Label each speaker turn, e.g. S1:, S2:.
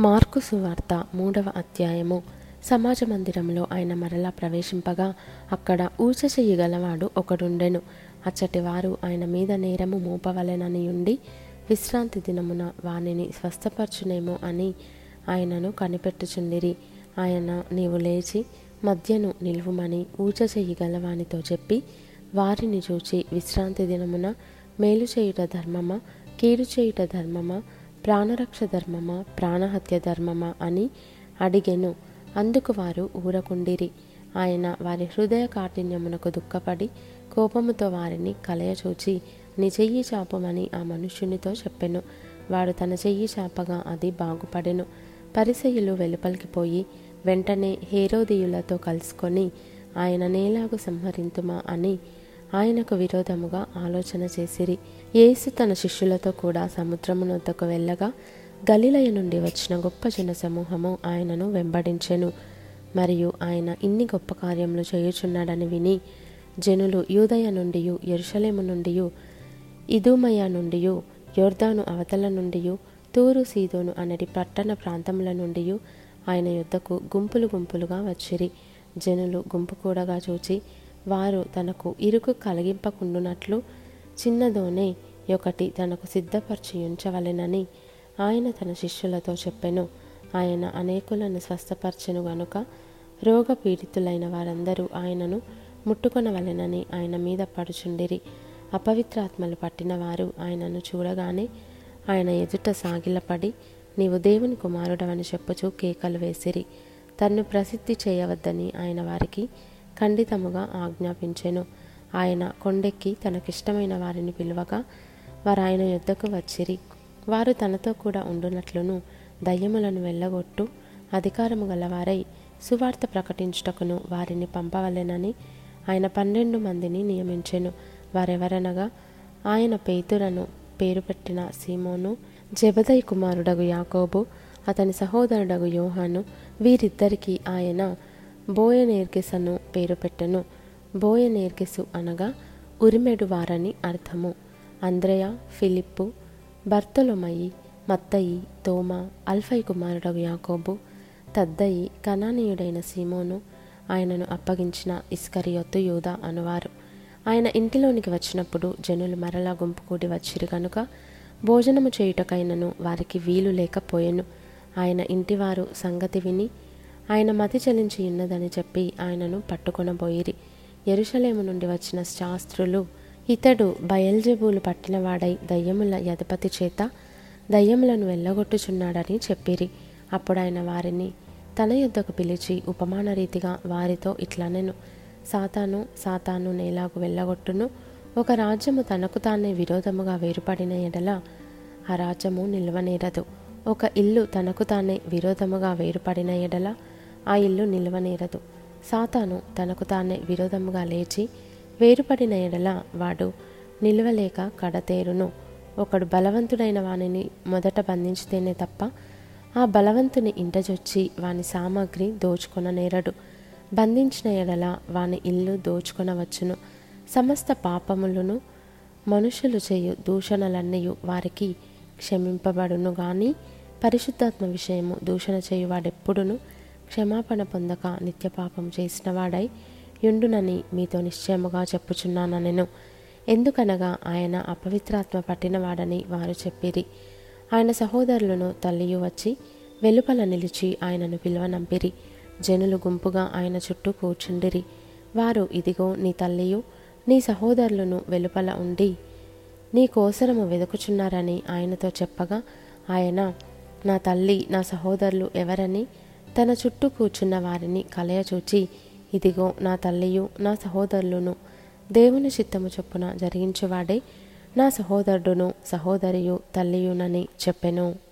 S1: Mark సువార్త మూడవ అధ్యాయము. సమాజ మందిరంలో ఆయన మరలా ప్రవేశింపగా అక్కడ ఊచ చెయ్యగలవాడు ఒకడుండెను. అచ్చటి వారు ఆయన మీద నేరము మోపవలెనని ఉండి విశ్రాంతి దినమున వానిని స్వస్థపరచునేమో అని ఆయనను కనిపెట్టుచుండిరి. ఆయన నీవు లేచి మధ్యను నిలువుమని ఊచ చెయ్యగలవానితో చెప్పి వారిని చూచి విశ్రాంతి దినమున మేలు చేయుట ధర్మమా కీడు చేయుట ధర్మమా ప్రాణరక్ష ధర్మమా ప్రాణహత్య ధర్మమా అని అడిగెను. అందుకు వారు ఊరకుండిరి. ఆయన వారి హృదయ కాఠిన్యమునకు దుఃఖపడి కోపముతో వారిని కలయచూచి నీ చెయ్యి చాపమని ఆ మనుష్యునితో చెప్పెను. వాడు తన చెయ్యి చాపగా అది బాగుపడెను. పరిసయులు వెలుపలికి పోయి వెంటనే హేరోదీయులతో కలుసుకొని ఆయన నేలాగు సంహరింతుమా అని ఆయనకు విరోధముగా ఆలోచన చేసిరి. యేసు తన శిష్యులతో కూడా సముద్రమునొద్దకు వెళ్ళగా గలిలయ నుండి వచ్చిన గొప్ప జన సమూహము ఆయనను వెంబడించెను. మరియు ఆయన ఇన్ని గొప్ప కార్యములు చేయుచున్నాడని విని జనులు యూదయ నుండి ఎరుషలేము నుండి ఇదుమయ నుండి యోర్దాను అవతల నుండి తూరు సీదోను అనటి పట్టణ ప్రాంతముల నుండి ఆయన యుద్ధకు గుంపులు గుంపులుగా వచ్చిరి. జనులు గుంపు కూడగా చూచి వారు తనకు ఇరుకు కలిగింపకుండునట్లు చిన్నదోనే ఒకటి తనకు సిద్ధపరిచి ఉంచవలెనని ఆయన తన శిష్యులతో చెప్పెను. ఆయన అనేకులను స్వస్థపరచెను గనుక రోగపీడితులైన వారందరూ ఆయనను ముట్టుకొనవలెనని ఆయన మీద పడుచుండిరి. అపవిత్రాత్మలు పట్టిన వారు ఆయనను చూడగానే ఆయన ఎదుట సాగిలపడి నీవు దేవుని కుమారుడవని చెప్పుచూ కేకలు వేసిరి. తన్ను ప్రసిద్ధి చేయవద్దని ఆయన వారికి ఖండితముగా ఆజ్ఞాపించెను. ఆయన కొండెక్కి తనకిష్టమైన వారిని పిలువగా వారు ఆయన యుద్ధకు వచ్చిరి. వారు తనతో కూడా ఉండునట్లును. దయ్యములను వెళ్ళగొట్టు. అధికారము గలవారై సువార్త ప్రకటించుటకును వారిని పంపవలెనని ఆయన పన్నెండు మందిని నియమించెను. వారెవరనగా ఆయన పేతురను పేరు పెట్టిన సీమోను జబదయ్ కుమారుడగు యాకోబు అతని సహోదరుడగు యోహాను వీరిద్దరికీ ఆయన బోయనేర్గిసను పేరు పెట్టెను. బోయనేర్గెసు అనగా ఉరిమెడు వారని అర్థము. అంద్రయ ఫిలిప్పు బర్తొలొమయి మత్తయి తోమ అల్ఫై కుమారుడు యాకోబు తద్దయి కనానీయుడైన సీమోను ఆయనను అప్పగించిన ఇస్కరియొత్తు యూదా అనువారు. ఆయన ఇంటిలోనికి వచ్చినప్పుడు జనులు మరలా గుంపుకూడి వచ్చిరు కనుక భోజనము చేయుటకైనను వారికి వీలు లేకపోయెను. ఆయన ఇంటివారు సంగతి విని ఆయన మతి చలించి ఉన్నదని చెప్పి ఆయనను పట్టుకొనబోయిరి. ఎరుషలేము నుండి వచ్చిన శాస్త్రులు ఇతడు బయల్జెబూలు పట్టినవాడై దయ్యముల యధపతి చేత దయ్యములను వెళ్ళగొట్టుచున్నాడని చెప్పిరి. అప్పుడు ఆయన వారిని తన యుద్ధకు పిలిచి ఉపమాన రీతిగా వారితో ఇట్లనెను సాతాను సాతాను నేలాకు వెళ్ళగొట్టును. ఒక రాజ్యము తనకు తానే విరోధముగా వేరుపడిన ఎడల ఆ రాజ్యము నిల్వనేరదు. ఒక ఇల్లు తనకు తానే విరోధముగా వేరుపడిన ఎడల ఆ ఇల్లు నిల్వనేరదు. సాతాను తనకు తానే విరోధముగా లేచి వేరుపడిన ఎడల వాడు నిలవలేక కడతేరును. ఒకడు బలవంతుడైన వానిని మొదట బంధించితేనే తప్ప ఆ బలవంతుని ఇంటజొచ్చి వాని సామాగ్రి దోచుకొన నేరడు బంధించిన ఎడల వాని ఇల్లు దోచుకొనవచ్చును. సమస్త పాపములను మనుషులు చేయు దూషణలన్నీ వారికి క్షమింపబడును గాని పరిశుద్ధాత్మ విషయము దూషణ చేయువాడెప్పుడును క్షమాపణ పొందక నిత్యపాపం చేసినవాడై యుండునని మీతో నిశ్చయముగా చెప్పుచున్నానెను ఎందుకనగా ఆయన అపవిత్రాత్మ పట్టినవాడని వారు చెప్పిరి. ఆయన సహోదరులను తల్లియు వచ్చి వెలుపల నిలిచి ఆయనను పిలువనంపిరి. జనులు గుంపుగా ఆయన చుట్టూ కూర్చుండిరి. వారు ఇదిగో నీ తల్లియు నీ సహోదరులను వెలుపల ఉండి నీ కోసరము వెదుకుచున్నారని ఆయనతో చెప్పగా ఆయన నా తల్లి నా సహోదరులు ఎవరని తన చుట్టూ కూర్చున్న వారిని కలయచూచి ఇదిగో నా తల్లియు నా సహోదరులను దేవుని చిత్తము చొప్పున జరిగించేవాడే నా సహోదరుడును సహోదరియు తల్లియునని చెప్పెను.